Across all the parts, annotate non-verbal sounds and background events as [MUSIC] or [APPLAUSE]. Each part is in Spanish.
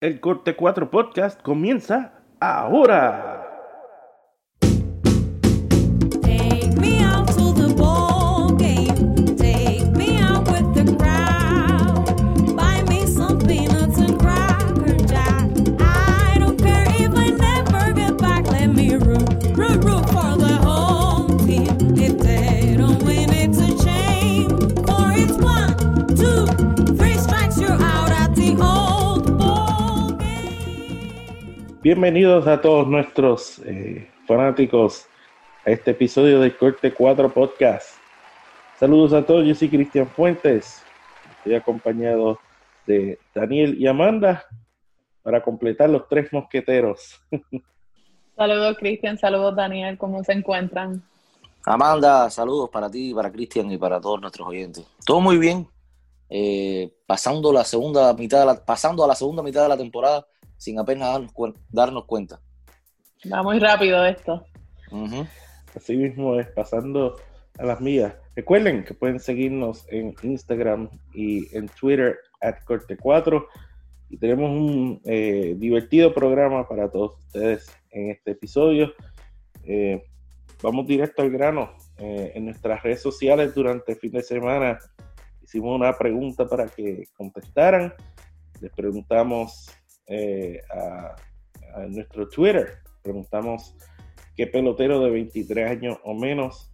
El Corte 4 Podcast comienza ahora. Bienvenidos a todos nuestros eh, fanáticos a este episodio del Corte 4 Podcast. Saludos a todos, yo soy Cristian Fuentes. Estoy acompañado de Daniel y Amanda para completar los tres mosqueteros. [LAUGHS] Saludos Cristian, saludos Daniel, ¿cómo se encuentran? Amanda, saludos para ti, para Cristian y para todos nuestros oyentes. Todo muy bien. Eh, pasando la segunda mitad de la, pasando a la segunda mitad de la temporada sin apenas darnos, cuen- darnos cuenta. Va muy rápido esto. Así mismo es pasando a las mías. Recuerden que pueden seguirnos en Instagram y en Twitter at Corte4 y tenemos un eh, divertido programa para todos ustedes en este episodio. Eh, vamos directo al grano. Eh, en nuestras redes sociales durante el fin de semana hicimos una pregunta para que contestaran. Les preguntamos eh, a, nuestro Twitter, preguntamos qué pelotero de 23 años o menos,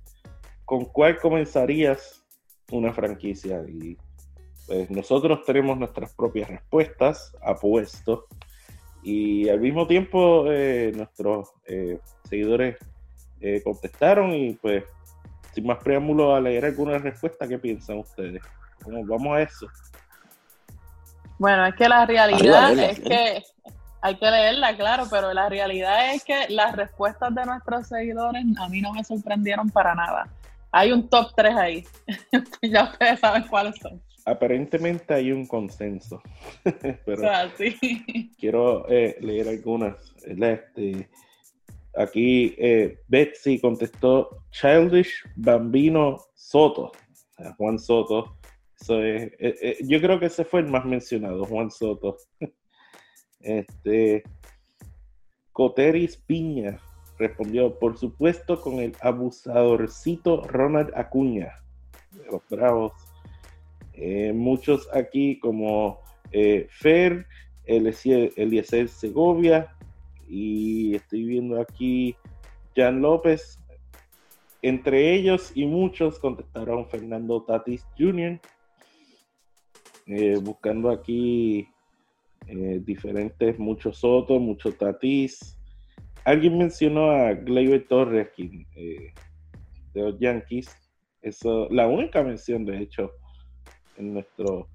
con cuál comenzarías una franquicia. Y pues nosotros tenemos nuestras propias respuestas, apuesto, y al mismo tiempo eh, nuestros eh, seguidores contestaron y pues sin más preámbulo a leer algunas respuestas, ¿qué piensan ustedes? Vamos, vamos a eso. Bueno, es que la realidad leerla, es que hay que leerla, claro, pero la realidad es que las respuestas de nuestros seguidores a mí no me sorprendieron para nada. Hay un top 3 ahí. [LAUGHS] ya ustedes saben cuáles son. Aparentemente hay un consenso, [LAUGHS] O sea, sí. quiero eh, leer algunas. Este, aquí eh, Betsy contestó Childish Bambino Soto, o sea, Juan Soto. Es, eh, eh, yo creo que ese fue el más mencionado, Juan Soto. [LAUGHS] este, Coteris Piña respondió, por supuesto, con el abusadorcito Ronald Acuña de los Bravos. Eh, muchos aquí como eh, Fer, Eliezer Segovia y estoy viendo aquí Jan López. Entre ellos y muchos contestaron Fernando Tatis Jr. Eh, buscando aquí eh, diferentes, muchos Soto, mucho Tatis. Alguien mencionó a Gleyber Torres quien, eh, de los Yankees. Eso, la única mención, de hecho, en nuestro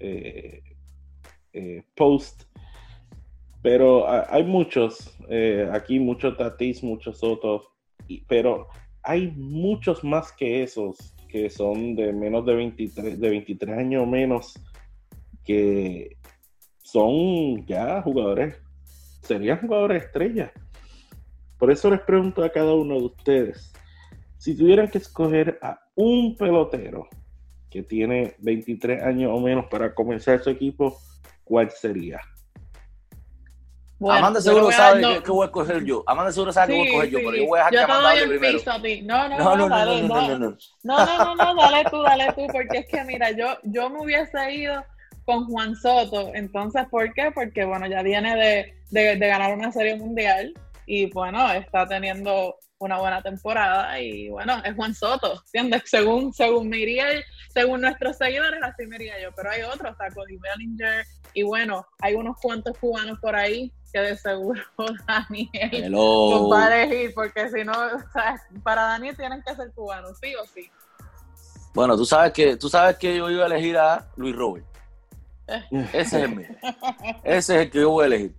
eh, eh, post. Pero hay muchos, aquí muchos Tatis, muchos Soto, y- pero hay muchos más que esos que son de menos de 23, de 23 años o menos, que son ya jugadores, serían jugadores estrellas. Por eso les pregunto a cada uno de ustedes, si tuvieran que escoger a un pelotero que tiene 23 años o menos para comenzar su equipo, ¿cuál sería? Bueno, Amanda yo seguro sabe dar que, dos- que voy a escoger yo. Amanda seguro sabe que voy a escoger yo, Sí, pero sí. yo voy a dejar que te Amanda hable primero. a ti. No, no, No, no, no, no, dale, no, no, no, no. No, no, no, no, dale tú, dale tú, porque es que mira, yo, yo me hubiese ido con Juan Soto, entonces, ¿por qué? Porque, bueno, ya viene de, de, de ganar una serie mundial y, bueno, está teniendo una buena temporada y, bueno, es Juan Soto, ¿entiendes? Según, según me iría, según nuestros seguidores, así me iría yo, pero hay otros, está Cody Bellinger y, bueno, hay unos cuantos cubanos por ahí que de seguro [LAUGHS] Daniel los va a elegir, porque si no, o sea, para Daniel tienen que ser cubanos, sí o sí. Bueno, tú sabes que tú sabes que yo iba a elegir a Luis Robert. Ese es el mío. Ese es el que yo voy a elegir.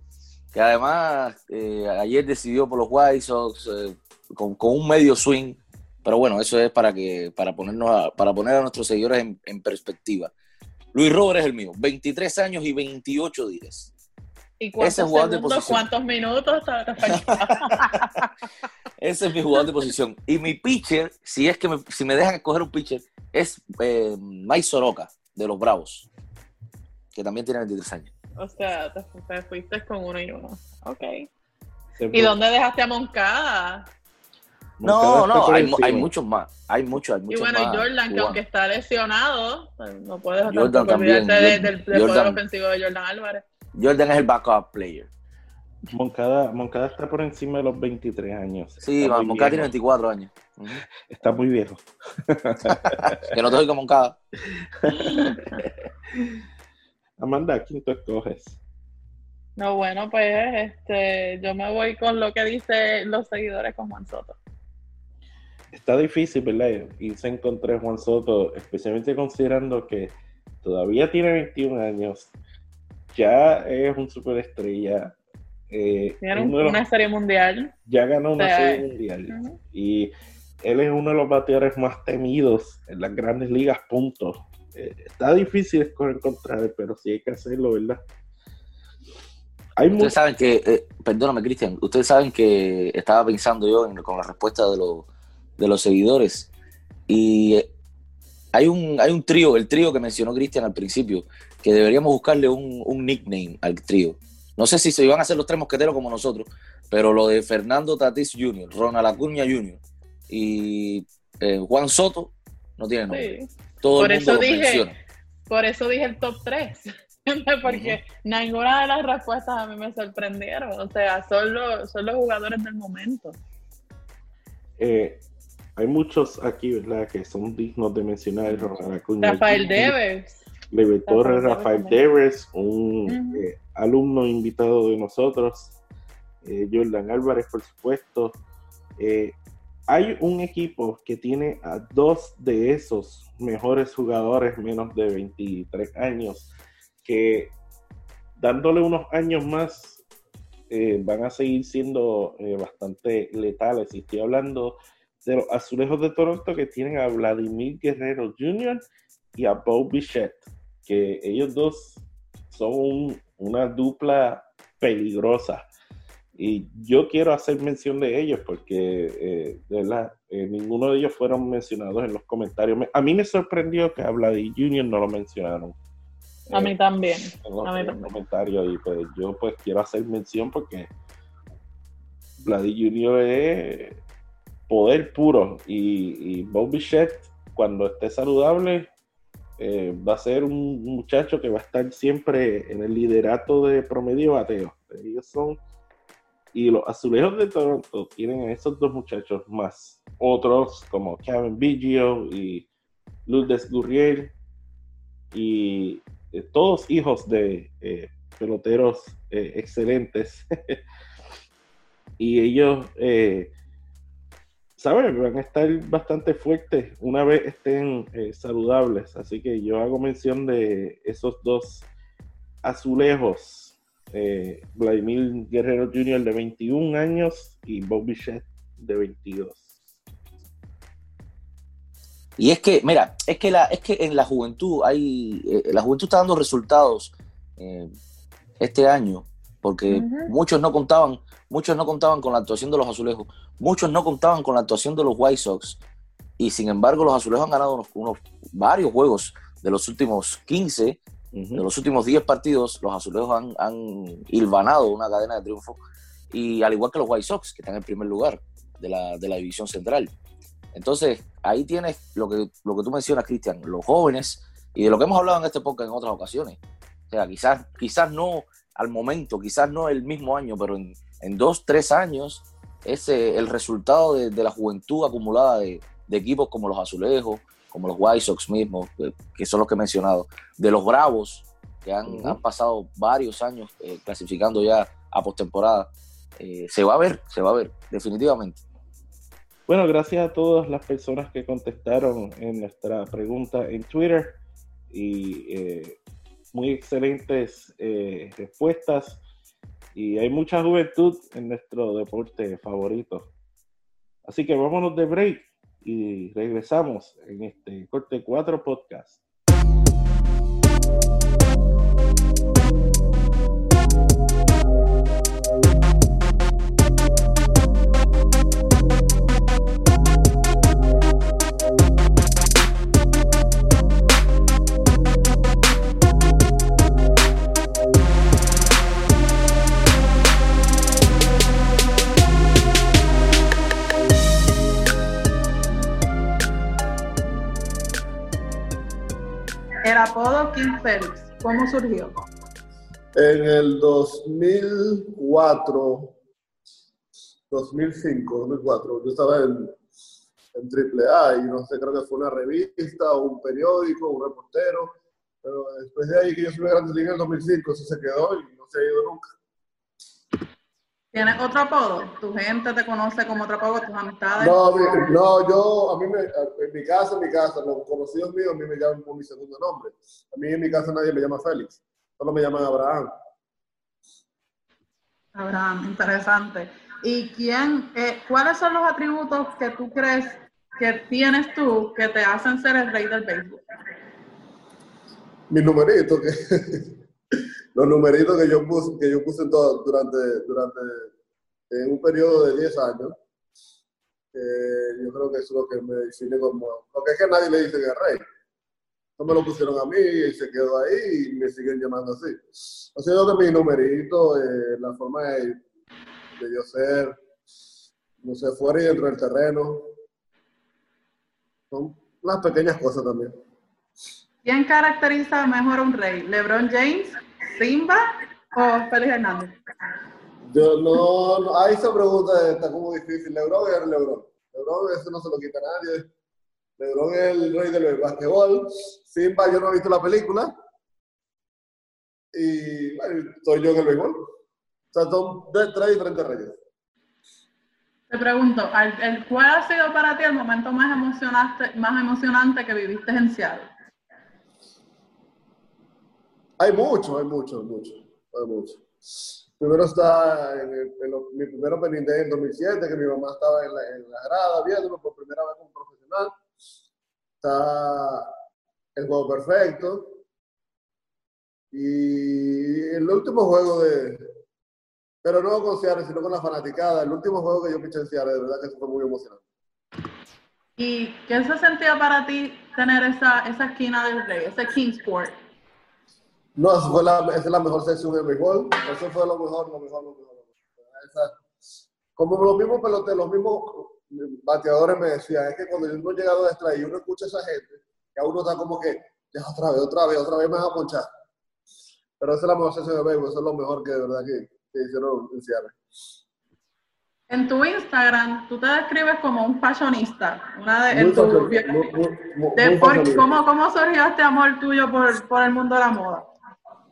Que además eh, ayer decidió por los White Sox eh, con, con un medio swing. Pero bueno, eso es para que para ponernos a, para poner a nuestros seguidores en, en perspectiva. Luis Robert es el mío, 23 años y 28 días. ¿Y cuántos Ese jugador de posición. cuántos minutos? [LAUGHS] Ese es mi jugador de posición. Y mi pitcher, si es que me, si me dejan escoger un pitcher, es eh, Mike Soroka, de los Bravos, que también tiene 23 años. O sea, te, fu- te fuiste con uno y uno. Ok. ¿Y dónde dejaste a Moncada? No, Moncada no, por hay, muchos más. Hay muchos, hay Y muchos bueno, y más. Jordan, que aunque está lesionado, pues, no puedes Jordan también, olvidarte de- Jordan- del, del poder ofensivo de Jordan Álvarez. Jordan es el backup player. Moncada, Moncada está por encima de los 23 años. Sí, Moncada tiene viejo. 24 años. [LAUGHS] Está muy viejo. [LAUGHS] Que no te oiga Moncada. [LAUGHS] Amanda, ¿quién tú escoges? No, bueno, pues este, yo me voy con lo que dicen los seguidores con Juan Soto. Está difícil, ¿verdad? Irse en contra de Juan Soto, especialmente considerando que todavía tiene 21 años, ya es un superestrella, eh, Tiene los- una serie mundial. ya ganó una o sea, serie mundial y él es uno de los bateadores más temidos en las grandes ligas, punto. Eh, está difícil escoger en contra de él, pero sí hay que hacerlo, ¿verdad? Hay Ustedes saben que, eh, perdóname, Cristian, ustedes saben que estaba pensando yo en- con la respuesta de, los de los seguidores. Y eh, hay un, hay un trío, el trío que mencionó Cristian al principio, que deberíamos buscarle un, un nickname al trío. No sé si se iban a hacer los tres mosqueteros como nosotros, pero lo de Fernando Tatis Jr., Ronald Acuña Jr. y eh, Juan Soto no tiene nombre. Sí. Todo Por el mundo eso lo dije- menciona. Por eso dije el top 3. [LAUGHS] Porque ninguna de las respuestas a mí me sorprendieron. O sea, son los, son los jugadores del momento. eh, hay muchos aquí, ¿verdad? Que son dignos de mencionar. Rafael Jr., Devers. Levi Torres, Rafael. Devers, un eh, alumno invitado de nosotros, eh, Jordan Álvarez, por supuesto. Eh, hay un equipo que tiene a dos de esos mejores jugadores menos de 23 años que dándole unos años más eh, van a seguir siendo eh, bastante letales. Y estoy hablando de los azulejos de Toronto que tienen a Vladimir Guerrero Jr. y a Bo Bichette, que ellos dos son un- una dupla peligrosa. Y yo quiero hacer mención de ellos porque, eh, de verdad, eh, ninguno de ellos fueron mencionados en los comentarios. Me- a mí me sorprendió que a Vladimir Jr. no lo mencionaron. A eh, mí también. en los, A mí en los también. comentarios y pues yo pues quiero hacer mención porque Vladi Junior es poder puro y, y Bob Bichette cuando esté saludable eh, va a ser un muchacho que va a estar siempre en el liderato de promedio bateo. Ellos son y los azulejos de Toronto tienen a esos dos muchachos más otros como Kevin Biggio y Lourdes Gurriel y eh, todos hijos de eh, peloteros eh, excelentes. [LAUGHS] y ellos, ¿saben? Van a estar bastante fuertes una vez estén saludables. Así que yo hago mención de esos dos azulejos. Eh, Vladimir Guerrero Jr. de 21 años y Bob Bichette de 22. Y es que, mira, es que, la, es que en la juventud hay, eh, la juventud está dando resultados eh, este año, porque muchos no contaban, muchos no contaban con la actuación de los azulejos, muchos no contaban con la actuación de los White Sox, y sin embargo los azulejos han ganado unos, unos varios juegos de los últimos 15 De los últimos 10 partidos, los azulejos han, han hilvanado una cadena de triunfo. Y al igual que los White Sox, que están en primer lugar de la, de la división central. Entonces, ahí tienes lo que, lo que tú mencionas, Cristian, los jóvenes, y de lo que hemos hablado en este podcast en otras ocasiones. O sea, quizás, quizás no al momento, quizás no el mismo año, pero en, en dos, tres años, es el resultado de, de la juventud acumulada de, de equipos como los Azulejos, como los White Sox mismos, que, que son los que he mencionado, de los Bravos, que han, Ujú. han pasado varios años eh, clasificando ya a postemporada. Eh, se va a ver, se va a ver, definitivamente. Bueno, gracias a todas las personas que contestaron en nuestra pregunta en Twitter y eh, muy excelentes eh, respuestas. Y hay mucha juventud en nuestro deporte favorito. Así que vámonos de break y regresamos en este corte 4 podcast. Apodo King Félix, ¿cómo surgió? En el 2004, 2005, 2004, yo estaba en, en AAA y no sé, creo que fue una revista un periódico, un reportero, pero después de ahí que yo subí a Grandes Ligas en el 2005, eso se quedó y no se ha ido nunca. ¿Tienes otro apodo? ¿Tu gente te conoce como otro apodo? ¿Tus amistades? No, mi- no, yo, a mí me, en mi casa, en mi casa, los conocidos míos a mí me llaman por mi segundo nombre. A mí en mi casa nadie me llama Félix, solo me llaman Abraham. Abraham, interesante. ¿Y quién, eh, cuáles son los atributos que tú crees que tienes tú que te hacen ser el rey del béisbol? mis numeritos, que, [LAUGHS] los numeritos que yo puse, que yo puse todo, durante, durante en un periodo de 10 años, yo creo que es lo que me define como, porque es que nadie le dicen el rey. No me lo pusieron a mí y se quedó ahí y me siguen llamando así. Ha sido que mis numeritos, eh, la forma de, yo ser, no sé, fuera y dentro del terreno, son unas pequeñas cosas también. ¿Quién caracteriza mejor a un rey? ¿LeBron James, Simba o Félix Hernández? Yo no, no- ahí esa pregunta está como difícil. LeBron es LeBron. LeBron eso no se lo quita a nadie. LeBron es el rey del basquetbol. Simba, yo no he visto la película. Y bueno, soy yo en el béisbol. O sea, son de- tres diferentes reyes. Te pregunto, ¿cuál ha sido para ti el momento más emocionante, más emocionante que viviste en Seattle? Hay mucho, hay mucho, mucho, hay mucho. Primero está en, mi primer day en 2007, que mi mamá estaba en la, en grada viéndolo por primera vez como profesional. Está el juego perfecto. Y el último juego de... Pero no con Seattle, sino con la fanaticada. El último juego que yo piché en Seattle, de verdad que fue muy emocionante. ¿Y qué se sentía para ti tener esa, esa esquina del rey, ese Kingsport? No, esa, fue la, esa es la mejor sección de béisbol. Eso fue lo mejor, lo mejor, lo mejor. lo mejor. Esa- como los mismos peloteros, los mismos bateadores me decían, es que cuando uno llega a extra y uno escucha a esa gente, que a uno está como que, ya otra vez, otra vez, otra vez me vas a ponchar. Pero esa es la mejor sección de béisbol, eso es lo mejor que de verdad que, que hicieron en Seattle. En tu Instagram, tú te describes como un fashionista. Una de, Muy tu muy- de por-. ¿cómo, ¿Cómo surgió este amor tuyo por, por el mundo de la moda?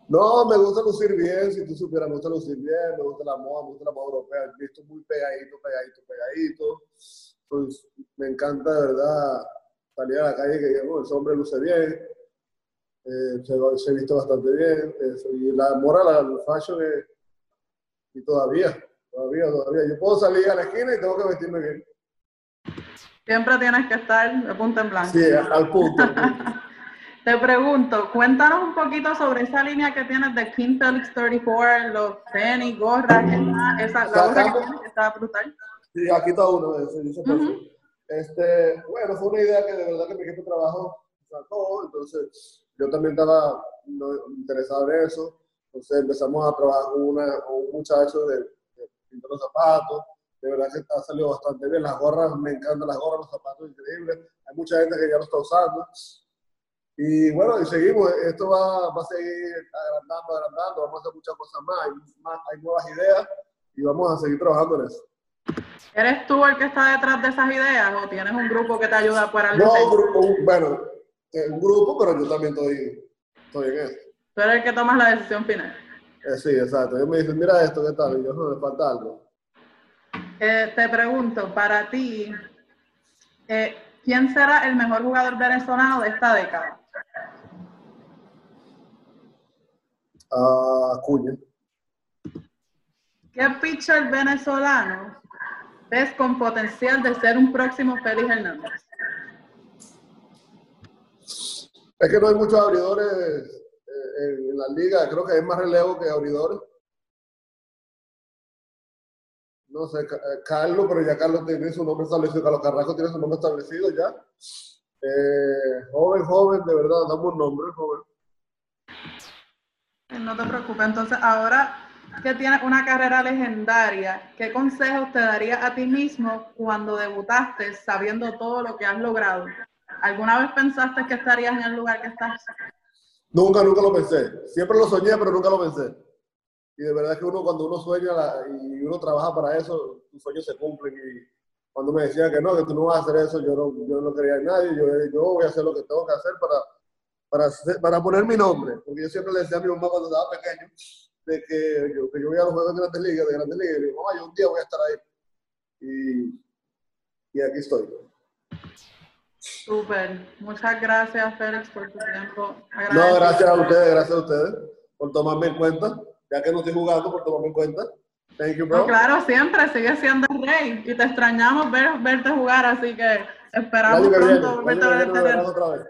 No, me gusta lucir bien, si tú supieras, me gusta lucir bien, me gusta la moda, me gusta la moda europea, visto muy pegadito, pegadito, pegadito. Pues me encanta de verdad salir a la calle que digamos, ese hombre luce bien, eh, se, se viste bastante bien, eso, y la moral, la fashion es, y todavía, todavía, todavía. Yo puedo salir a la esquina y tengo que vestirme bien. Siempre tienes que estar de punta en blanco. Sí, al punto. al punto. [LAUGHS] Te pregunto, cuéntanos un poquito sobre esa línea que tienes de King Felix 34, los tenis, gorras, esa, la gorra que tienes está brutal. Sí, aquí está uno, ese, perfecto. Este, bueno, fue una idea que de verdad que mi equipo sacó, entonces yo también estaba nos interesaba en eso. Entonces empezamos a trabajar con, una, con un muchacho de, de pintar los zapatos. De verdad que ha salido bastante bien. Las gorras, me encantan las gorras, los zapatos increíbles. Hay mucha gente que ya lo está usando. Y bueno, y seguimos. Esto va, va a seguir agrandando, agrandando. Vamos a hacer muchas cosas más. Hay, más, hay nuevas ideas y vamos a seguir trabajando en eso. ¿Eres tú el que está detrás de esas ideas o tienes un grupo que te ayuda para el No, un grupo, un- bueno, eh, un grupo, pero yo también estoy, estoy en esto. Tú eres el que tomas la decisión final. Eh, sí, exacto. Ellos me dicen, mira esto, ¿qué tal? Y yo, no, me falta algo. Eh, te pregunto, para ti, eh, ¿quién será el mejor jugador venezolano de esta década? Ah, Cuña. ¿Qué pitcher venezolano ves con potencial de ser un próximo Félix Hernández? Es que no hay muchos abridores eh, en, en la liga. Creo que hay más relevo que abridores. No sé, eh, Carlos, pero ya Carlos tiene su nombre establecido. Carlos Carrasco tiene su nombre establecido ya. Eh, joven, joven, de verdad, damos un nombre, joven. No te preocupes. Entonces, ahora que tienes una carrera legendaria, ¿qué consejos te darías a ti mismo cuando debutaste sabiendo todo lo que has logrado? ¿Alguna vez pensaste que estarías en el lugar que estás? Nunca, nunca lo pensé. Siempre lo soñé, pero nunca lo pensé. Y de verdad que uno, cuando uno sueña la- y uno trabaja para eso, tus sueños se cumplen. Y cuando me decían que no, que tú no vas a hacer eso, yo no, yo no creía en nadie. Yo, yo voy a hacer lo que tengo que hacer para, para, hacer- para poner mi nombre. Porque yo siempre le decía a mi mamá cuando estaba pequeño, de que yo, que yo voy a los juegos de Grandes Ligas, de Grandes Ligas, y le digo, mamá, yo un día voy a estar ahí. Y, y aquí estoy. Súper. Muchas gracias, Félix, por tu tiempo. No, gracias a ustedes, gracias a ustedes por tomarme en cuenta, ya que no estoy jugando, por tomarme en cuenta. Thank you, bro. No, claro, siempre sigue siendo el rey y te extrañamos ver, verte jugar, así que esperamos que pronto volverte a ver otra vez.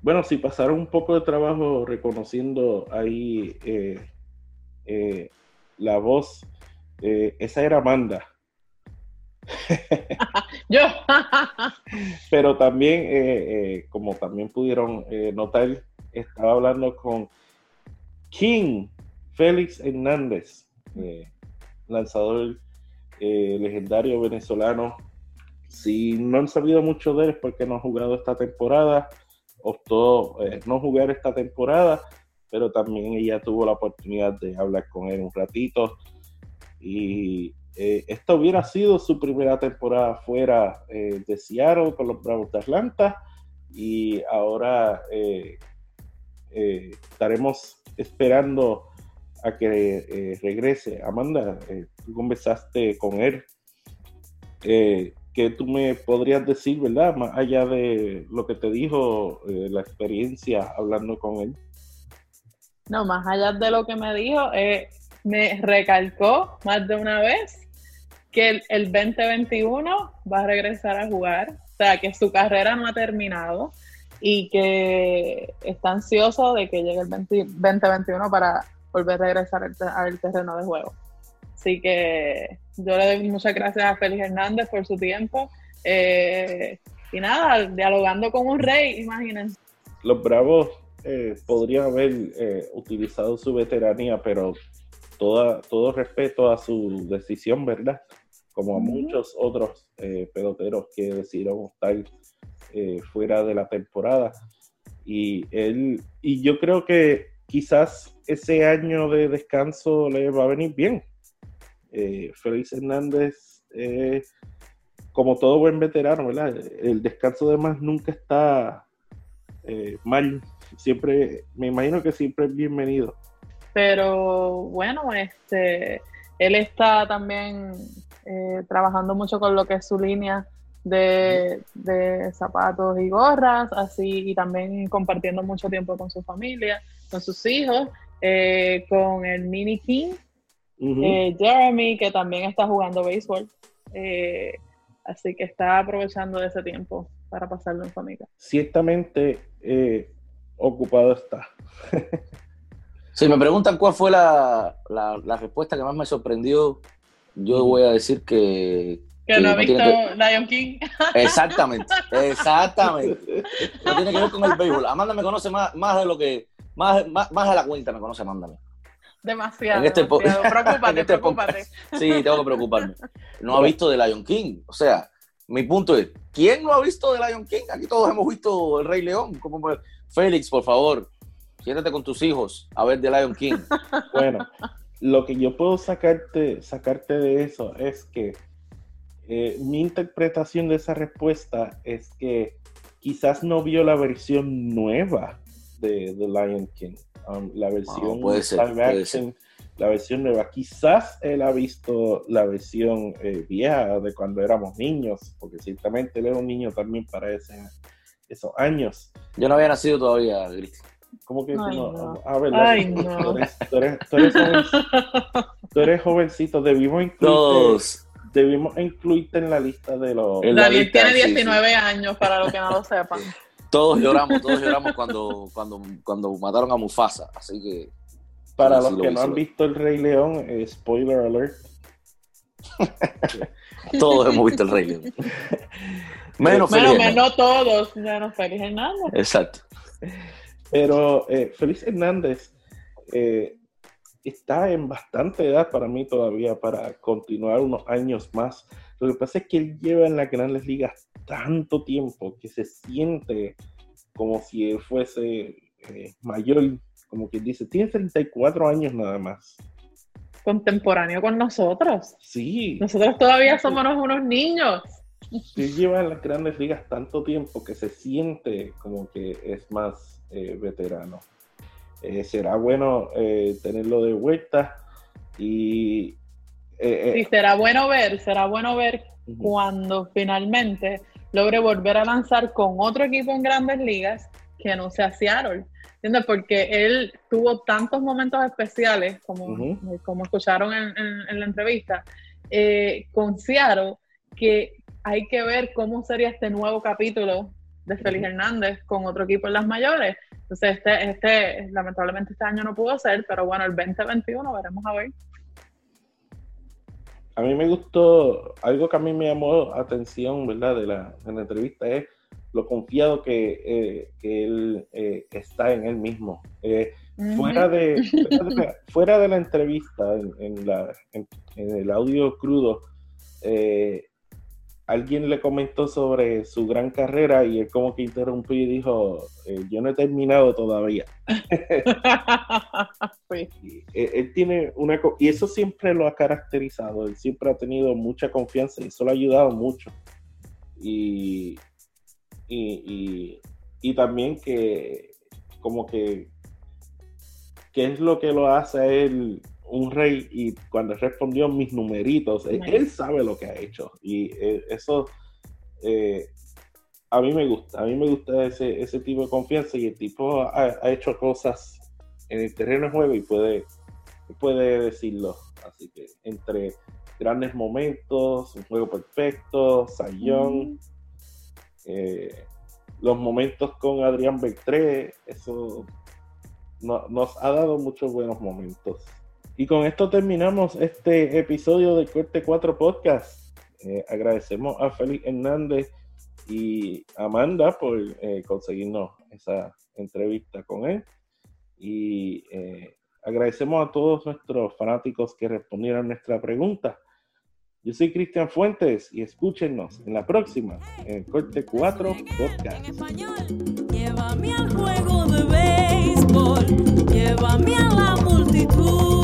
Bueno, si pasaron un poco de trabajo reconociendo ahí eh, eh, la voz, eh, esa era Amanda. [LAUGHS] Yo. [LAUGHS] Pero también, eh, eh, como también pudieron eh, notar, estaba hablando con King Félix Hernández, eh, lanzador eh, legendario venezolano. Si no han sabido mucho de él es porque no ha jugado esta temporada, optó eh, no jugar esta temporada, pero también ella tuvo la oportunidad de hablar con él un ratito. Y eh, esta hubiera sido su primera temporada fuera de Seattle con los Bravos de Atlanta y ahora estaremos esperando a que eh, regrese. Amanda, eh, tú conversaste con él. Eh, ¿Qué tú me podrías decir, verdad? Más allá de lo que te dijo, eh, la experiencia hablando con él. No, más allá de lo que me dijo, me recalcó más de una vez que el, el 2021 va a regresar a jugar, o sea, que su carrera no ha terminado y que está ansioso de que llegue el 20 2021 para volver a regresar al, te- al terreno de juego. Así que yo le doy muchas gracias a Félix Hernández por su tiempo. eh, y nada, dialogando con un rey, imagínense. los Bravos eh, podrían haber eh, utilizado su veteranía, pero toda, todo respeto a su decisión, ¿verdad? Como a muchos otros peloteros que decidieron estar fuera de la temporada. Y él, y yo creo que quizás ese año de descanso le va a venir bien. Eh, Félix Hernández, eh, como todo buen veterano, ¿verdad? El descanso de más nunca está eh, mal. Siempre, me imagino que siempre es bienvenido. Pero bueno, este, él está también eh, trabajando mucho con lo que es su línea de, de zapatos y gorras, así, y también compartiendo mucho tiempo con su familia, con sus hijos, eh, con el Mini King, eh, Jeremy, que también está jugando béisbol. Eh, así que está aprovechando de ese tiempo para pasarlo en familia. Ciertamente eh, ocupado está. [LAUGHS] Si me preguntan cuál fue la, la- la respuesta que más me sorprendió, yo voy a decir que... Que no ha visto tiene Lion King. [LAUGHS] Exactamente, exactamente. No tiene que ver con el béisbol. Amanda me conoce más, más de lo que Más, más, más de la cuenta me conoce Amanda. Demasiado. En este demasiado. [LAUGHS] Preocúpate, este preocúpate. Sí, tengo que preocuparme. No ha visto The Lion King. O sea, mi punto es, ¿quién no ha visto The Lion King? Aquí todos hemos visto El Rey León. Como me- Félix, por favor, siéntate con tus hijos a ver The Lion King. [LAUGHS] Bueno, lo que yo puedo sacarte, sacarte de eso es que eh, mi interpretación de esa respuesta es que quizás no vio la versión nueva de The Lion King, um, la versión Ah, puede ser, action, la versión nueva. Quizás él ha visto la versión eh, vieja de cuando éramos niños, porque ciertamente él era un niño también para ese, esos años. Yo no había nacido todavía, Cristian. ¿Cómo que tú Ay, no? no. A ver, Ay, [LAUGHS] tú no. eres, tú eres- tú eres joven- tú eres jovencito, debimos incluirte, Todos. debimos incluirte en la lista de los... Lista, tiene sí, sí. 19 años, para los que no lo sepan. [LAUGHS] Todos lloramos, todos lloramos cuando, cuando, cuando mataron a Mufasa. Así que Para los sí que no han visto El Rey León, eh, spoiler alert, [LAUGHS] todos hemos visto el Rey León. [LAUGHS] Menos Bueno, Hernández. menos todos, menos Félix Hernández. Exacto. pero eh, Félix Hernández eh, está en bastante edad para mí todavía para continuar unos años más. Lo que pasa es que él lleva en las grandes ligas tanto tiempo que se siente como si él fuese eh, mayor, como quien dice, tiene 34 años nada más. Contemporáneo con nosotros. Sí, Nosotros todavía somos unos niños. él lleva en las grandes ligas tanto tiempo que se siente como que es más eh, veterano. Eh, será bueno eh, tenerlo de vuelta y... eh, eh, será bueno ver, será bueno ver cuando finalmente logre volver a lanzar con otro equipo en grandes ligas que no sea Seattle. ¿Entiendes? Porque él tuvo tantos momentos especiales, como, escucharon en, en- en la entrevista, eh, con Seattle, que hay que ver cómo sería este nuevo capítulo de Félix. Hernández con otro equipo en las mayores. Entonces, este, este, lamentablemente este año no pudo ser, pero bueno, el 2021 veremos a ver. A mí me gustó, algo que a mí me llamó atención, ¿verdad? De la, de la entrevista es lo confiado que, eh, que él eh, está en él mismo. Eh, fuera, de, fuera, de la, fuera de la entrevista, en, en la, en, en el audio crudo, eh, alguien le comentó sobre su gran carrera y él como que interrumpió y dijo, eh, yo no he terminado todavía. [LAUGHS] Sí. Eh, él tiene una y eso siempre lo ha caracterizado, él siempre ha tenido mucha confianza y eso lo ha ayudado mucho. Y, y, y- y también que como que qué es lo que lo hace a él un rey y cuando respondió mis numeritos, él, Nice. él sabe lo que ha hecho y eh, eso eh, a mí me gusta, a mí me gusta ese, ese tipo de confianza y el tipo ha, ha hecho cosas en el terreno de juego y puede, puede decirlo. Así que entre grandes momentos, un juego perfecto, Sayón, eh, los momentos con Adrián Beltré, eso no- nos ha dado muchos buenos momentos. Y con esto terminamos este episodio de Corte 4 Podcast. Eh, agradecemos a Félix Hernández y Amanda por eh, conseguirnos esa entrevista con él. Y eh, agradecemos a todos nuestros fanáticos que respondieron nuestra pregunta. Yo soy Cristian Fuentes y escúchenos en la próxima, en Corte 4 En Podcast. español, llévame al juego de béisbol, llévame a la multitud.